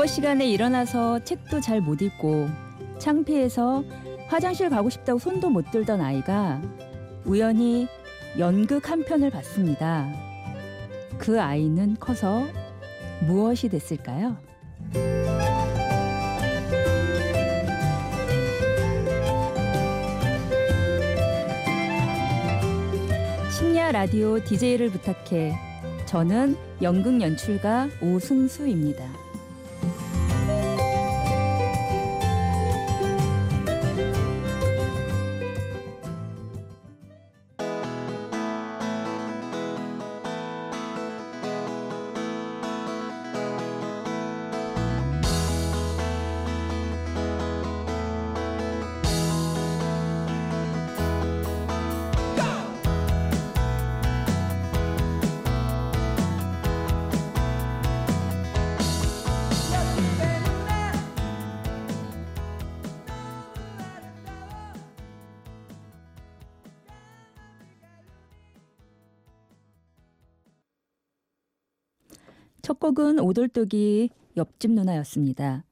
국어 시간에 일어나서 책도 잘 못 읽고 창피해서 화장실 가고 싶다고 손도 못 들던 아이가 우연히 연극 한 편을 봤습니다. 그 아이는 커서 무엇이 됐을까요? 심야 라디오 DJ를 부탁해. 저는 연극 연출가 오승수입니다. 첫 곡은 오돌독이 옆집 누나였습니다.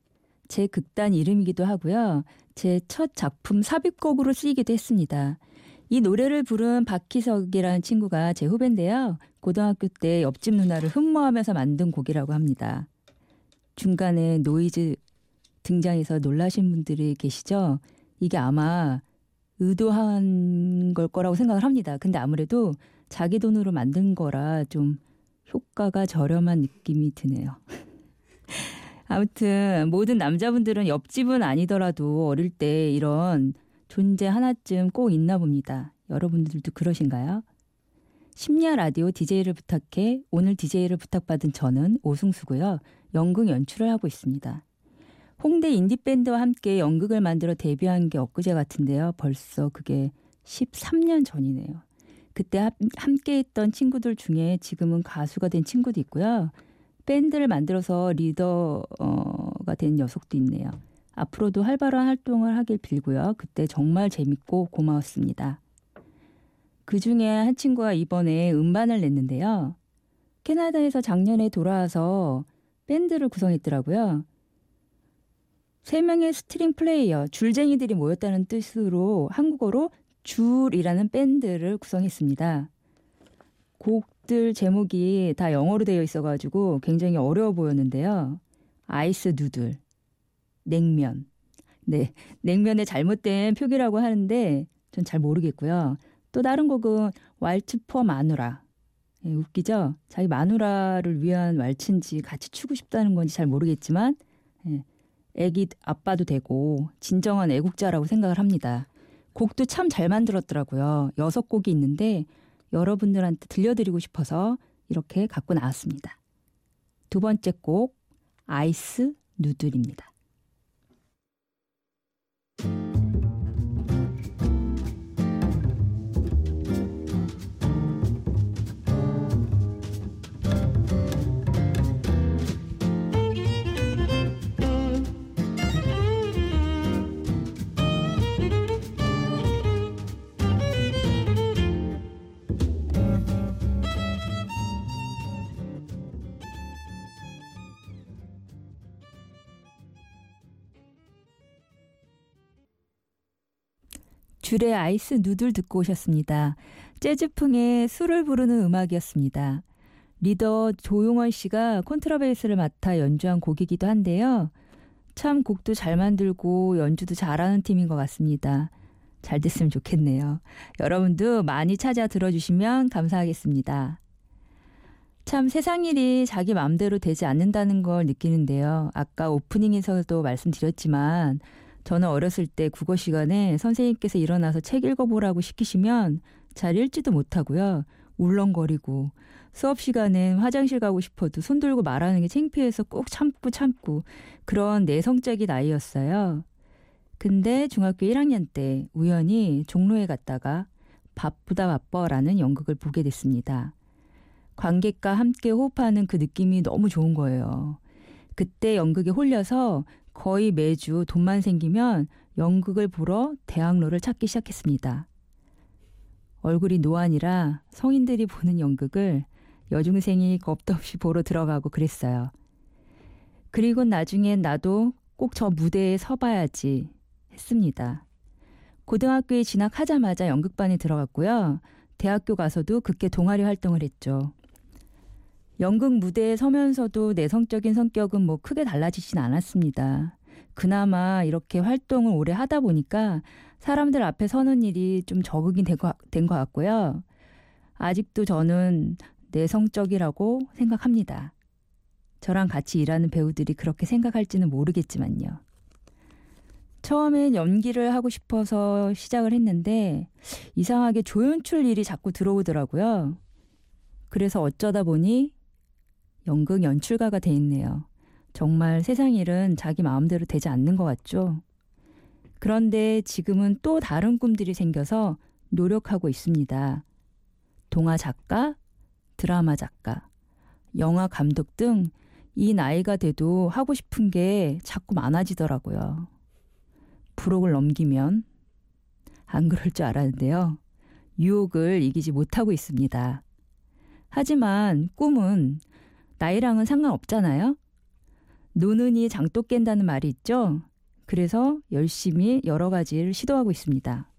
제 극단 이름이기도 하고요. 제 첫 작품 삽입곡으로 쓰이기도 했습니다. 이 노래를 부른 박희석이라는 친구가 제 후배인데요. 고등학교 때 옆집 누나를 흠모하면서 만든 곡이라고 합니다. 중간에 노이즈 등장해서 놀라신 분들이 계시죠? 이게 아마 의도한 걸 거라고 생각을 합니다. 근데 아무래도 자기 돈으로 만든 거라 좀 효과가 저렴한 느낌이 드네요. 아무튼 모든 남자분들은 옆집은 아니더라도 어릴 때 이런 존재 하나쯤 꼭 있나 봅니다. 여러분들도 그러신가요? 심야 라디오 DJ를 부탁해 오늘 DJ를 부탁받은 저는 오승수고요. 연극 연출을 하고 있습니다. 홍대 인디밴드와 함께 연극을 만들어 데뷔한 게 엊그제 같은데요. 벌써 그게 13년 전이네요. 그때 함께 했던 친구들 중에 지금은 가수가 된 친구도 있고요. 밴드를 만들어서 리더가 된 녀석도 있네요. 앞으로도 활발한 활동을 하길 빌고요. 그때 정말 재밌고 고마웠습니다. 그 중에 한 친구가 이번에 음반을 냈는데요. 캐나다에서 작년에 돌아와서 밴드를 구성했더라고요. 세 명의 string player, 줄쟁이들이 모였다는 뜻으로 한국어로 줄이라는 밴드를 구성했습니다. 곡들 제목이 다 영어로 되어 있어가지고 굉장히 어려워 보였는데요. Ice Noodle, 냉면. 네, 냉면의 잘못된 표기라고 하는데 전 잘 모르겠고요. 또 다른 곡은 Waltz for 마누라. 네, 웃기죠? 자기 마누라를 위한 왈츠인지 같이 추고 싶다는 건지 잘 모르겠지만 네, 애기 아빠도 되고 진정한 애국자라고 생각을 합니다. 곡도 참 잘 만들었더라고요. 여섯 곡이 있는데 여러분들한테 들려드리고 싶어서 이렇게 갖고 나왔습니다. 두 번째 곡 아이스 누들입니다. 줄의 아이스 누들 듣고 오셨습니다. 재즈풍의 술을 부르는 음악이었습니다. 리더 조용원 씨가 콘트라베이스를 맡아 연주한 곡이기도 한데요. 참 곡도 잘 만들고 연주도 잘하는 팀인 것 같습니다. 잘 됐으면 좋겠네요. 여러분도 많이 찾아 들어주시면 감사하겠습니다. 참 세상 일이 자기 마음대로 되지 않는다는 걸 느끼는데요. 아까 오프닝에서도 말씀드렸지만 저는 어렸을 때 국어 시간에 선생님께서 일어나서 책 읽어보라고 시키시면 잘 읽지도 못하고요. 울렁거리고 수업 시간엔 화장실 가고 싶어도 손 들고 말하는 게 창피해서 꼭 참고 참고 그런 내성적인 아이였어요. 근데 중학교 1학년 때 우연히 종로에 갔다가 바쁘다 바빠라는 연극을 보게 됐습니다. 관객과 함께 호흡하는 그 느낌이 너무 좋은 거예요. 그때 연극에 홀려서 거의 매주 돈만 생기면 연극을 보러 대학로를 찾기 시작했습니다. 얼굴이 노안이라 성인들이 보는 연극을 여중생이 겁도 없이 보러 들어가고 그랬어요. 그리고 나중엔 나도 꼭 저 무대에 서봐야지 했습니다. 고등학교에 진학하자마자 연극반에 들어갔고요. 대학교 가서도 그렇게 동아리 활동을 했죠. 연극 무대에 서면서도 내성적인 성격은 뭐 크게 달라지진 않았습니다. 그나마 이렇게 활동을 오래 하다 보니까 사람들 앞에 서는 일이 좀 적응이 된 것 같고요. 아직도 저는 내성적이라고 생각합니다. 저랑 같이 일하는 배우들이 그렇게 생각할지는 모르겠지만요. 처음엔 연기를 하고 싶어서 시작을 했는데 이상하게 조연출 일이 자꾸 들어오더라고요. 그래서 어쩌다 보니 연극 연출가가 돼 있네요. 정말 세상 일은 자기 마음대로 되지 않는 것 같죠? 그런데 지금은 또 다른 꿈들이 생겨서 노력하고 있습니다. 동화 작가, 드라마 작가, 영화 감독 등 이 나이가 돼도 하고 싶은 게 자꾸 많아지더라고요. 부록을 넘기면 안 그럴 줄 알았는데요. 유혹을 이기지 못하고 있습니다. 하지만 꿈은 나이랑은 상관없잖아요. 노는이 장독 깬다는 말이 있죠. 그래서 열심히 여러 가지를 시도하고 있습니다.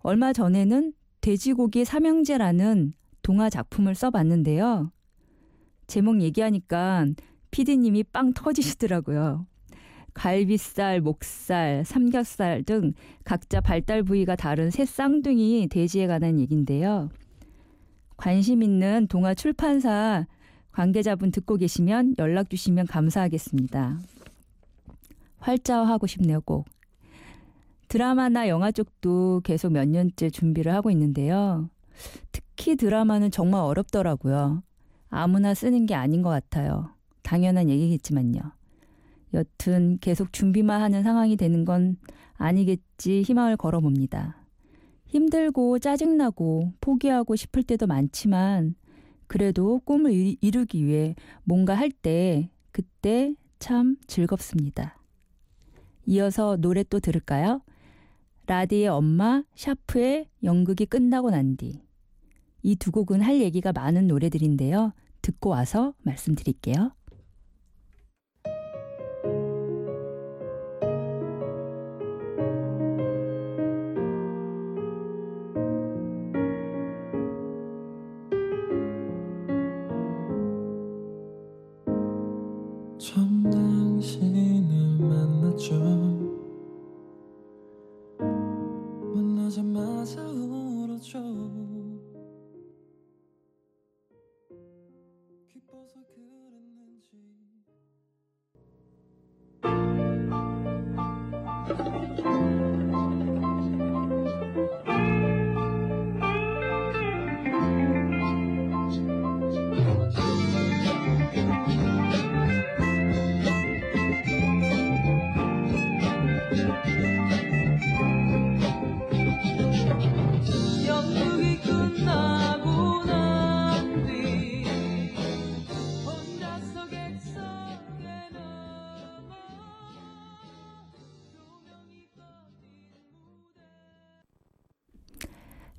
얼마 전에는 돼지고기 삼형제라는 동화 작품을 써봤는데요. 제목 얘기하니까 피디님이 빵 터지시더라고요. 갈비살, 목살, 삼겹살 등 각자 발달 부위가 다른 새 쌍둥이 돼지에 관한 얘기인데요. 관심 있는 동화 출판사 관계자분 듣고 계시면 연락 주시면 감사하겠습니다. 활자화하고 싶네요, 꼭. 드라마나 영화 쪽도 계속 몇 년째 준비를 하고 있는데요. 특히 드라마는 정말 어렵더라고요. 아무나 쓰는 게 아닌 것 같아요. 당연한 얘기겠지만요. 여튼 계속 준비만 하는 상황이 되는 건 아니겠지 희망을 걸어봅니다. 힘들고 짜증나고 포기하고 싶을 때도 많지만 그래도 꿈을 이루기 위해 뭔가 할 때 그때 참 즐겁습니다. 이어서 노래 또 들을까요? 라디의 엄마, 샤프의 연극이 끝나고 난 뒤. 이 두 곡은 할 얘기가 많은 노래들인데요. 듣고 와서 말씀드릴게요.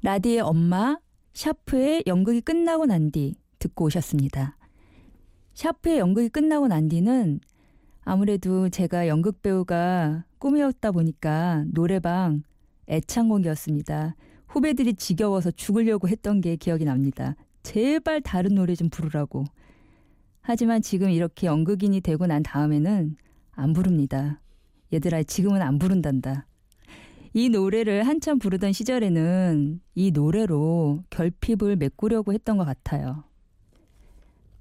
라디의 엄마 샤프의 연극이 끝나고 난 뒤 듣고 오셨습니다. 샤프의 연극이 끝나고 난 뒤는 아무래도 제가 연극 배우가 꿈이었다 보니까 노래방 애창곡이었습니다. 후배들이 지겨워서 죽으려고 했던 게 기억이 납니다. 제발 다른 노래 좀 부르라고. 하지만 지금 이렇게 연극인이 되고 난 다음에는 안 부릅니다. 얘들아, 지금은 안 부른단다. 이 노래를 한참 부르던 시절에는 이 노래로 결핍을 메꾸려고 했던 것 같아요.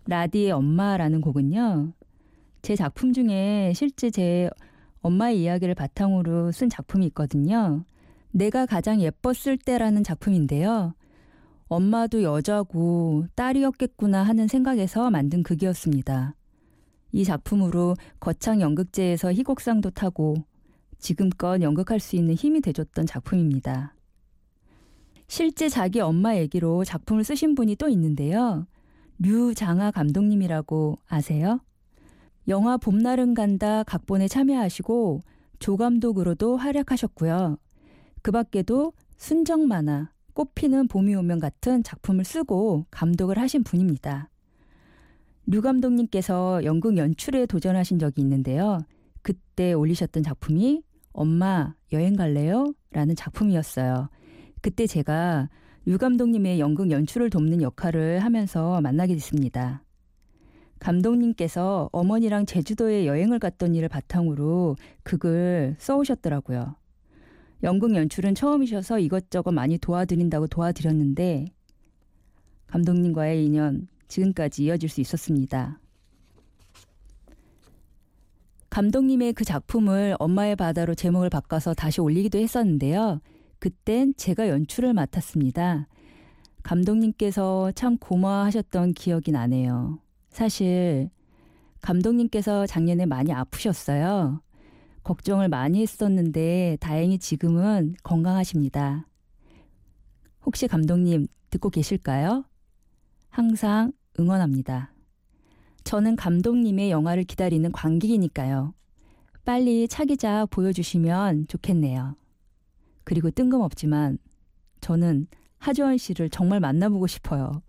라디의 엄마라는 곡은요, 제 작품 중에 실제 제 엄마의 이야기를 바탕으로 쓴 작품이 있거든요. 내가 가장 예뻤을 때라는 작품인데요. 엄마도 여자고 딸이었겠구나 하는 생각에서 만든 극이었습니다. 이 작품으로 거창 연극제에서 희곡상도 타고 지금껏 연극할 수 있는 힘이 돼줬던 작품입니다. 실제 자기 엄마 얘기로 작품을 쓰신 분이 또 있는데요. 류장하 감독님이라고 아세요? 영화 봄날은 간다 각본에 참여하시고 조감독으로도 활약하셨고요. 그 밖에도 순정 만화, 꽃피는 봄이 오면 같은 작품을 쓰고 감독을 하신 분입니다. 류 감독님께서 연극 연출에 도전하신 적이 있는데요. 그때 올리셨던 작품이 엄마 여행 갈래요? 라는 작품이었어요. 그때 제가 류 감독님의 연극 연출을 돕는 역할을 하면서 만나게 됐습니다. 감독님께서 어머니랑 제주도에 여행을 갔던 일을 바탕으로 극을 써오셨더라고요. 연극 연출은 처음이셔서 이것저것 많이 도와드린다고 도와드렸는데 감독님과의 인연 지금까지 이어질 수 있었습니다. 감독님의 그 작품을 엄마의 바다로 제목을 바꿔서 다시 올리기도 했었는데요. 그땐 제가 연출을 맡았습니다. 감독님께서 참 고마워하셨던 기억이 나네요. 사실 감독님께서 작년에 많이 아프셨어요. 걱정을 많이 했었는데 다행히 지금은 건강하십니다. 혹시 감독님 듣고 계실까요? 항상 응원합니다. 저는 감독님의 영화를 기다리는 관객이니까요. 빨리 차기작 보여주시면 좋겠네요. 그리고 뜬금없지만 저는 하지원 씨를 정말 만나보고 싶어요.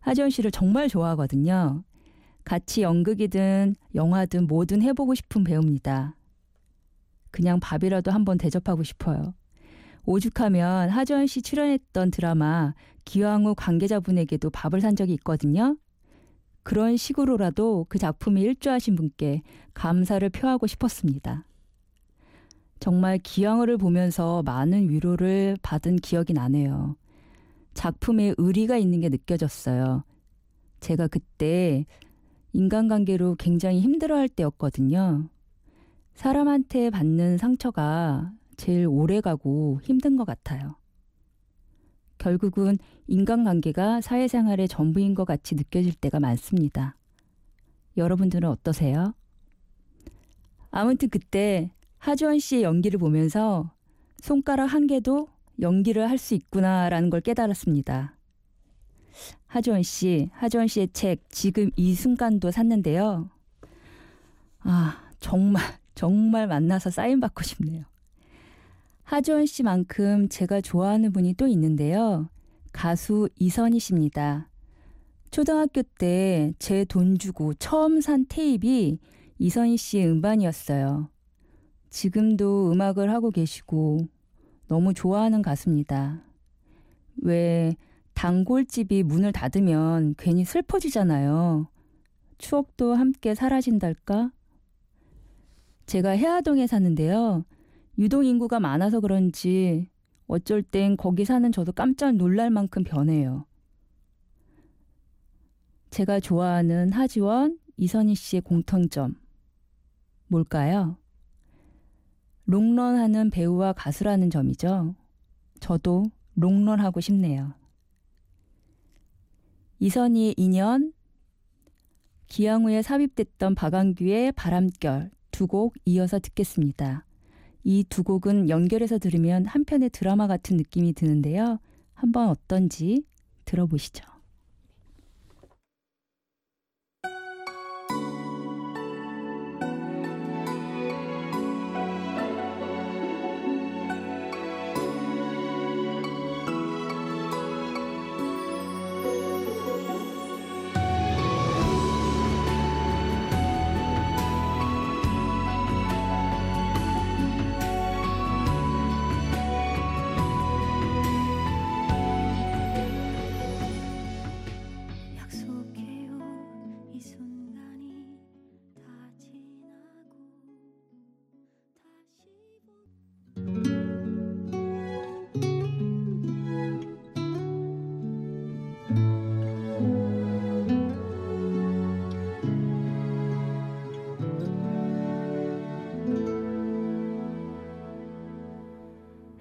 하지원 씨를 정말 좋아하거든요. 같이 연극이든 영화든 뭐든 해보고 싶은 배우입니다. 그냥 밥이라도 한번 대접하고 싶어요. 오죽하면 하지원 씨 출연했던 드라마 기왕후 관계자분에게도 밥을 산 적이 있거든요. 그런 식으로라도 그 작품에 일조하신 분께 감사를 표하고 싶었습니다. 정말 기왕을 보면서 많은 위로를 받은 기억이 나네요. 작품에 의리가 있는 게 느껴졌어요. 제가 그때 인간관계로 굉장히 힘들어할 때였거든요. 사람한테 받는 상처가 제일 오래 가고 힘든 것 같아요. 결국은 인간관계가 사회생활의 전부인 것 같이 느껴질 때가 많습니다. 여러분들은 어떠세요? 아무튼 그때 하주원 씨의 연기를 보면서 손가락 한 개도 연기를 할 수 있구나라는 걸 깨달았습니다. 하주원 씨, 하주원 씨의 책 지금 이 순간도 샀는데요. 아, 정말 정말 만나서 사인 받고 싶네요. 하주원 씨만큼 제가 좋아하는 분이 또 있는데요. 가수 이선희 씨입니다. 초등학교 때 제 돈 주고 처음 산 테이프이 이선희 씨의 음반이었어요. 지금도 음악을 하고 계시고 너무 좋아하는 가수입니다. 왜 단골집이 문을 닫으면 괜히 슬퍼지잖아요. 추억도 함께 사라진달까? 제가 해화동에 사는데요. 유동 인구가 많아서 그런지 어쩔 땐 거기 사는 저도 깜짝 놀랄 만큼 변해요. 제가 좋아하는 하지원, 이선희 씨의 공통점. 뭘까요? 롱런하는 배우와 가수라는 점이죠. 저도 롱런하고 싶네요. 이선희의 인연, 기양후에 삽입됐던 박완규의 바람결 두 곡 이어서 듣겠습니다. 이 두 곡은 연결해서 들으면 한편의 드라마 같은 느낌이 드는데요. 한번 어떤지 들어보시죠.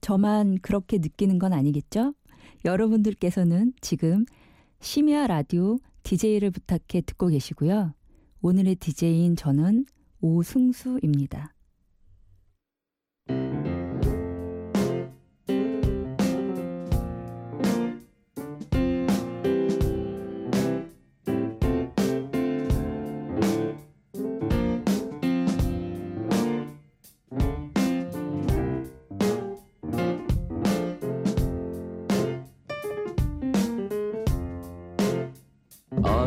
저만 그렇게 느끼는 건 아니겠죠? 여러분들께서는 지금 심야 라디오 DJ를 부탁해 듣고 계시고요. 오늘의 DJ인 저는 오승수입니다.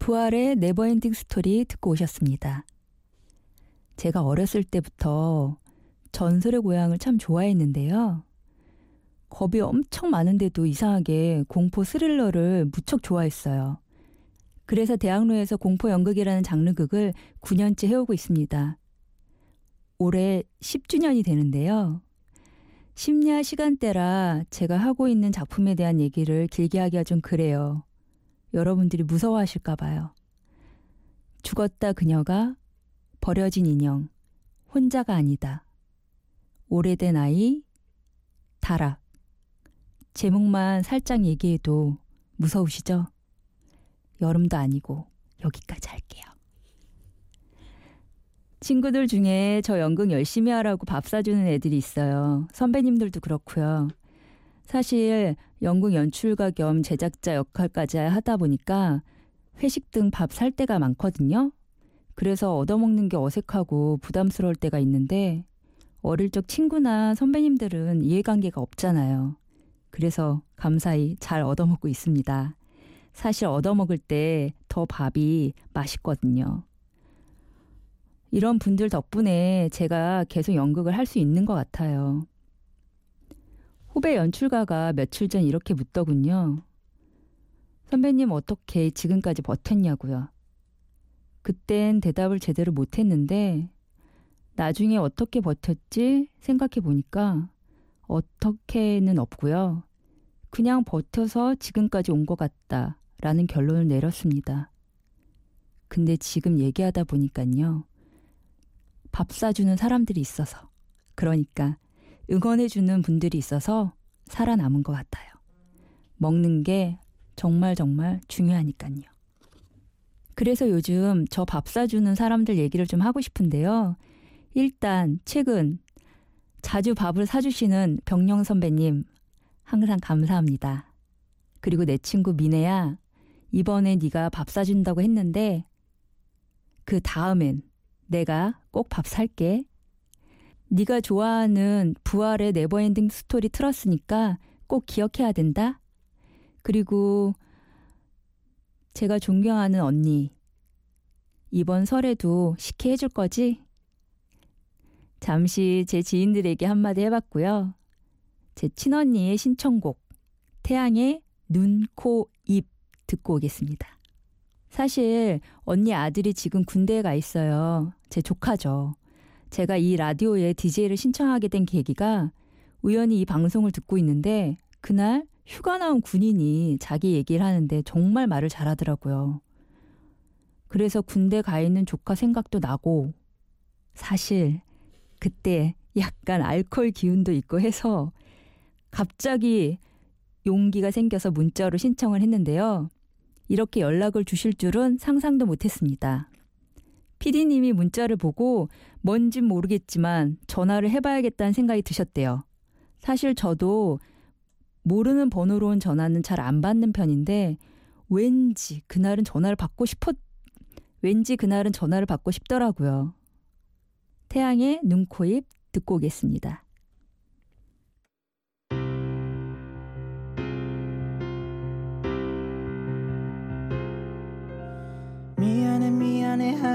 부활의 Never Ending Story 듣고 오셨습니다. 제가 어렸을 때부터 전설의 고향을 참 좋아했는데요. 겁이 엄청 많은데도 이상하게 공포 스릴러를 무척 좋아했어요. 그래서 대학로에서 공포 연극이라는 장르극을 9년째 해오고 있습니다. 올해 10주년이 되는데요. 심야 시간대라 제가 하고 있는 작품에 대한 얘기를 길게 하기가 좀 그래요. 여러분들이 무서워하실까 봐요. 죽었다 그녀가 버려진 인형 혼자가 아니다. 오래된 아이 다락 제목만 살짝 얘기해도 무서우시죠? 여름도 아니고 여기까지 할게요. 친구들 중에 저 연극 열심히 하라고 밥 사주는 애들이 있어요. 선배님들도 그렇고요. 사실 연극 연출가 겸 제작자 역할까지 하다 보니까 회식 등 밥 살 때가 많거든요. 그래서 얻어먹는 게 어색하고 부담스러울 때가 있는데 어릴 적 친구나 선배님들은 이해관계가 없잖아요. 그래서 감사히 잘 얻어먹고 있습니다. 사실 얻어먹을 때 더 밥이 맛있거든요. 이런 분들 덕분에 제가 계속 연극을 할 수 있는 것 같아요. 후배 연출가가 며칠 전 이렇게 묻더군요. 선배님 어떻게 지금까지 버텼냐고요. 그땐 대답을 제대로 못했는데 나중에 어떻게 버텼지 생각해 보니까 어떻게는 없고요. 그냥 버텨서 지금까지 온 것 같다. 라는 결론을 내렸습니다. 근데 지금 얘기하다 보니까요. 밥 사주는 사람들이 있어서, 그러니까 응원해주는 분들이 있어서 살아남은 것 같아요. 먹는 게 정말 정말 중요하니까요. 그래서 요즘 저 밥 사주는 사람들 얘기를 좀 하고 싶은데요. 일단 최근 자주 밥을 사주시는 병영 선배님 항상 감사합니다. 그리고 내 친구 미네야 이번에 네가 밥 사준다고 했는데 그 다음엔 내가 꼭 밥 살게. 네가 좋아하는 부활의 Never Ending Story 틀었으니까 꼭 기억해야 된다. 그리고 제가 존경하는 언니 이번 설에도 식혜 해 줄 거지? 잠시 제 지인들에게 한마디 해봤고요. 제 친언니의 신청곡 태양의 눈, 코, 입 듣고 오겠습니다. 사실 언니 아들이 지금 군대에 가 있어요. 제 조카죠. 제가 이 라디오에 DJ를 신청하게 된 계기가 우연히 이 방송을 듣고 있는데 그날 휴가 나온 군인이 자기 얘기를 하는데 정말 말을 잘하더라고요. 그래서 군대 가 있는 조카 생각도 나고 사실 그때 약간 알코올 기운도 있고 해서 갑자기 용기가 생겨서 문자로 신청을 했는데요. 이렇게 연락을 주실 줄은 상상도 못했습니다. 피디님이 문자를 보고 뭔진 모르겠지만 전화를 해봐야겠다는 생각이 드셨대요. 사실 저도 모르는 번호로 온 전화는 잘 안 받는 편인데 왠지 그날은 전화를 받고 싶었 왠지 그날은 전화를 받고 싶더라고요. 태양의 눈, 코, 입 듣고 오겠습니다.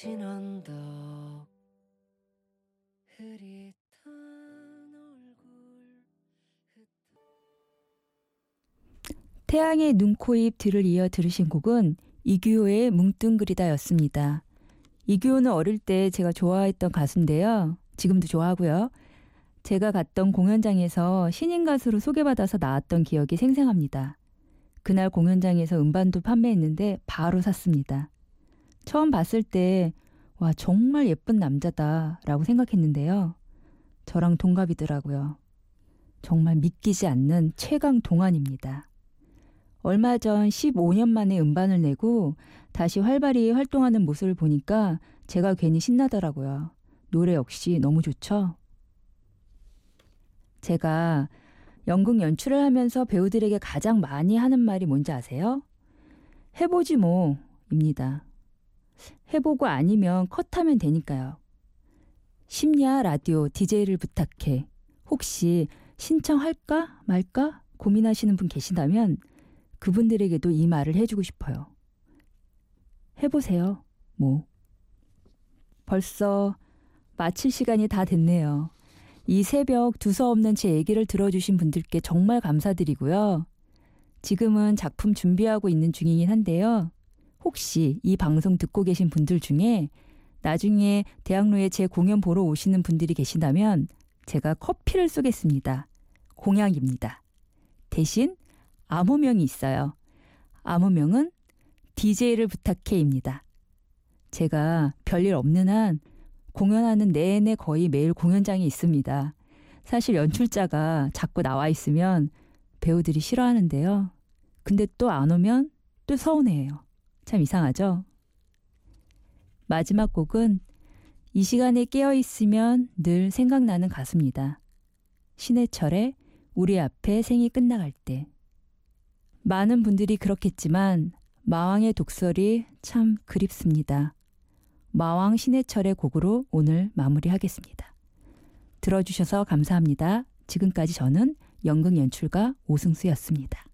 눈부신 언덕 태양의 눈, 코, 입 뒤를 이어 들으신 곡은 이규호의 뭉뚱그리다였습니다. 이규호는 어릴 때 제가 좋아했던 가수인데요. 지금도 좋아하고요. 제가 갔던 공연장에서 신인 가수로 소개받아서 나왔던 기억이 생생합니다. 그날 공연장에서 음반도 판매했는데 바로 샀습니다. 처음 봤을 때, 와, 정말 예쁜 남자다 라고 생각했는데요. 저랑 동갑이더라고요. 정말 믿기지 않는 최강 동안입니다. 얼마 전 15년 만에 음반을 내고 다시 활발히 활동하는 모습을 보니까 제가 괜히 신나더라고요. 노래 역시 너무 좋죠? 제가 연극 연출을 하면서 배우들에게 가장 많이 하는 말이 뭔지 아세요? 해보지 뭐, 입니다. 해보고 아니면 컷하면 되니까요. 심야 라디오 DJ를 부탁해. 혹시 신청할까 말까 고민하시는 분 계신다면 그분들에게도 이 말을 해주고 싶어요. 해보세요. 뭐. 벌써 마칠 시간이 다 됐네요. 이 새벽 두서없는 제 얘기를 들어주신 분들께 정말 감사드리고요. 지금은 작품 준비하고 있는 중이긴 한데요. 혹시 이 방송 듣고 계신 분들 중에 나중에 대학로에 제 공연 보러 오시는 분들이 계신다면 제가 커피를 쏘겠습니다. 공약입니다. 대신 암호명이 있어요. 암호명은 DJ를 부탁해입니다. 제가 별일 없는 한 공연하는 내내 거의 매일 공연장에 있습니다. 사실 연출자가 자꾸 나와 있으면 배우들이 싫어하는데요. 근데 또 안 오면 또 서운해해요. 참 이상하죠? 마지막 곡은 이 시간에 깨어 있으면 늘 생각나는 가수입니다. 신해철의 우리 앞에 생이 끝나갈 때. 많은 분들이 그렇겠지만 마왕의 독설이 참 그립습니다. 마왕 신해철의 곡으로 오늘 마무리하겠습니다. 들어주셔서 감사합니다. 지금까지 저는 연극 연출가 오승수였습니다.